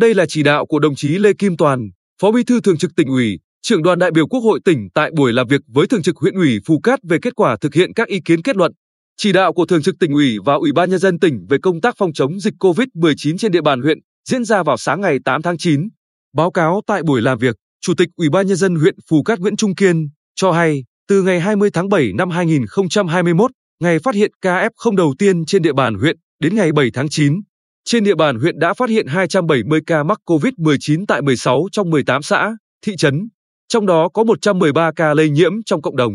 Đây là chỉ đạo của đồng chí Lê Kim Toàn, Phó Bí thư Thường trực tỉnh ủy, trưởng đoàn đại biểu Quốc hội tỉnh tại buổi làm việc với Thường trực huyện ủy Phù Cát về kết quả thực hiện các ý kiến kết luận, chỉ đạo của Thường trực tỉnh ủy và Ủy ban nhân dân tỉnh về công tác phòng chống dịch COVID-19 trên địa bàn huyện diễn ra vào sáng ngày 8 tháng 9. Báo cáo tại buổi làm việc, Chủ tịch Ủy ban nhân dân huyện Phù Cát Nguyễn Trung Kiên cho hay, từ ngày 20 tháng 7 năm 2021, ngày phát hiện ca F0 đầu tiên trên địa bàn huyện đến ngày 7 tháng 9, trên địa bàn huyện đã phát hiện 270 ca mắc COVID-19 tại 16 trong 18 xã, thị trấn, trong đó có 113 ca lây nhiễm trong cộng đồng.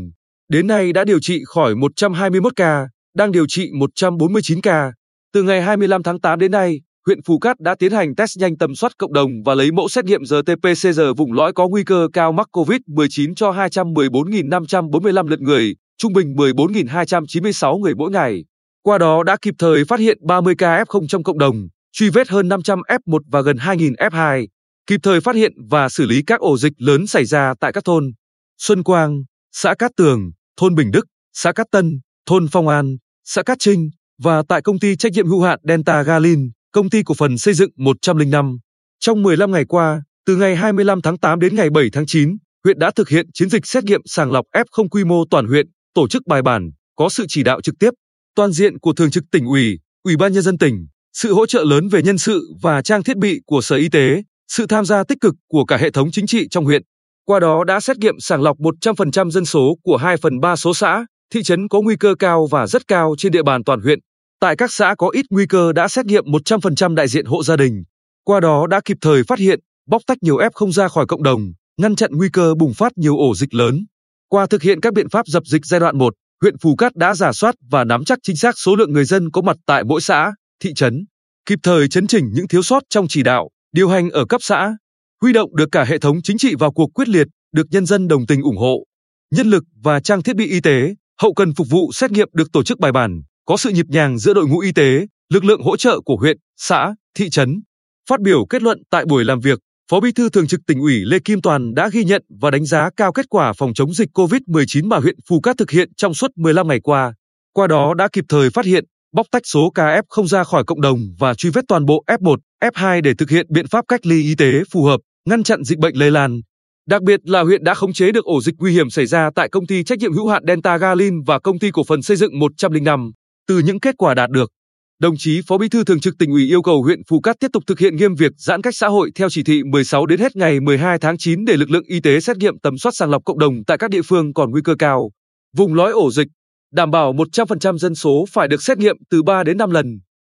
Đến nay đã điều trị khỏi 121 ca, đang điều trị 149 ca. Từ ngày 25 tháng 8 đến nay, huyện Phù Cát đã tiến hành test nhanh tầm soát cộng đồng và lấy mẫu xét nghiệm RT-PCR vùng lõi có nguy cơ cao mắc COVID-19 cho 214.545 lượt người, trung bình 14.296 người mỗi ngày. Qua đó đã kịp thời phát hiện 30 ca F0 trong cộng đồng, truy vết hơn 500 F1 và gần 2.000 F2, kịp thời phát hiện và xử lý các ổ dịch lớn xảy ra tại các thôn Xuân Quang, xã Cát Tường, thôn Bình Đức, xã Cát Tân, thôn Phong An, xã Cát Trinh và tại công ty trách nhiệm hữu hạn Delta Galin, công ty cổ phần xây dựng 105. Trong 15 ngày qua, từ ngày 25 tháng 8 đến ngày 7 tháng 9, huyện đã thực hiện chiến dịch xét nghiệm sàng lọc F0 quy mô toàn huyện, tổ chức bài bản, có sự chỉ đạo trực tiếp, toàn diện của thường trực tỉnh ủy, ủy ban nhân dân tỉnh, sự hỗ trợ lớn về nhân sự và trang thiết bị của Sở Y tế, sự tham gia tích cực của cả hệ thống chính trị trong huyện. Qua đó đã xét nghiệm sàng lọc 100% dân số của 2 phần 3 số xã, thị trấn có nguy cơ cao và rất cao trên địa bàn toàn huyện. Tại các xã có ít nguy cơ đã xét nghiệm 100% đại diện hộ gia đình. Qua đó đã kịp thời phát hiện, bóc tách nhiều F không ra khỏi cộng đồng, ngăn chặn nguy cơ bùng phát nhiều ổ dịch lớn. Qua thực hiện các biện pháp dập dịch giai đoạn 1, huyện Phù Cát đã giả soát và nắm chắc chính xác số lượng người dân có mặt tại mỗi xã, thị trấn, kịp thời chấn chỉnh những thiếu sót trong chỉ đạo, điều hành ở cấp xã, huy động được cả hệ thống chính trị vào cuộc quyết liệt, được nhân dân đồng tình ủng hộ. Nhân lực và trang thiết bị y tế, hậu cần phục vụ xét nghiệm được tổ chức bài bản, có sự nhịp nhàng giữa đội ngũ y tế, lực lượng hỗ trợ của huyện, xã, thị trấn. Phát biểu kết luận tại buổi làm việc, Phó Bí thư Thường trực tỉnh ủy Lê Kim Toàn đã ghi nhận và đánh giá cao kết quả phòng chống dịch COVID-19 mà huyện Phù Cát thực hiện trong suốt 15 ngày qua. Qua đó đã kịp thời phát hiện, bóc tách số ca F không ra khỏi cộng đồng và truy vết toàn bộ F1, F2 để thực hiện biện pháp cách ly y tế phù hợp, ngăn chặn dịch bệnh lây lan. Đặc biệt là huyện đã khống chế được ổ dịch nguy hiểm xảy ra tại công ty trách nhiệm hữu hạn Delta Galin và công ty cổ phần xây dựng 105. Từ những kết quả đạt được, đồng chí Phó Bí thư Thường trực tỉnh ủy yêu cầu huyện Phù Cát tiếp tục thực hiện nghiêm việc giãn cách xã hội theo chỉ thị 16 đến hết ngày 12 tháng 9 để lực lượng y tế xét nghiệm tầm soát sàng lọc cộng đồng tại các địa phương còn nguy cơ cao, vùng lõi ổ dịch, đảm bảo 100% dân số phải được xét nghiệm từ 3 đến 5 lần.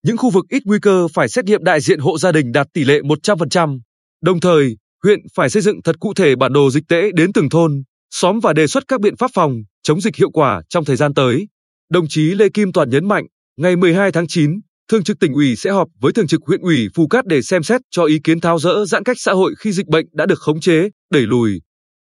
Những khu vực ít nguy cơ phải xét nghiệm đại diện hộ gia đình đạt tỷ lệ 100%. Đồng thời, huyện phải xây dựng thật cụ thể bản đồ dịch tễ đến từng thôn, xóm và đề xuất các biện pháp phòng, chống dịch hiệu quả trong thời gian tới. Đồng chí Lê Kim Toàn nhấn mạnh, ngày 12 tháng 9, Thường trực tỉnh ủy sẽ họp với Thường trực huyện ủy Phù Cát để xem xét cho ý kiến tháo rỡ giãn cách xã hội khi dịch bệnh đã được khống chế, đẩy lùi.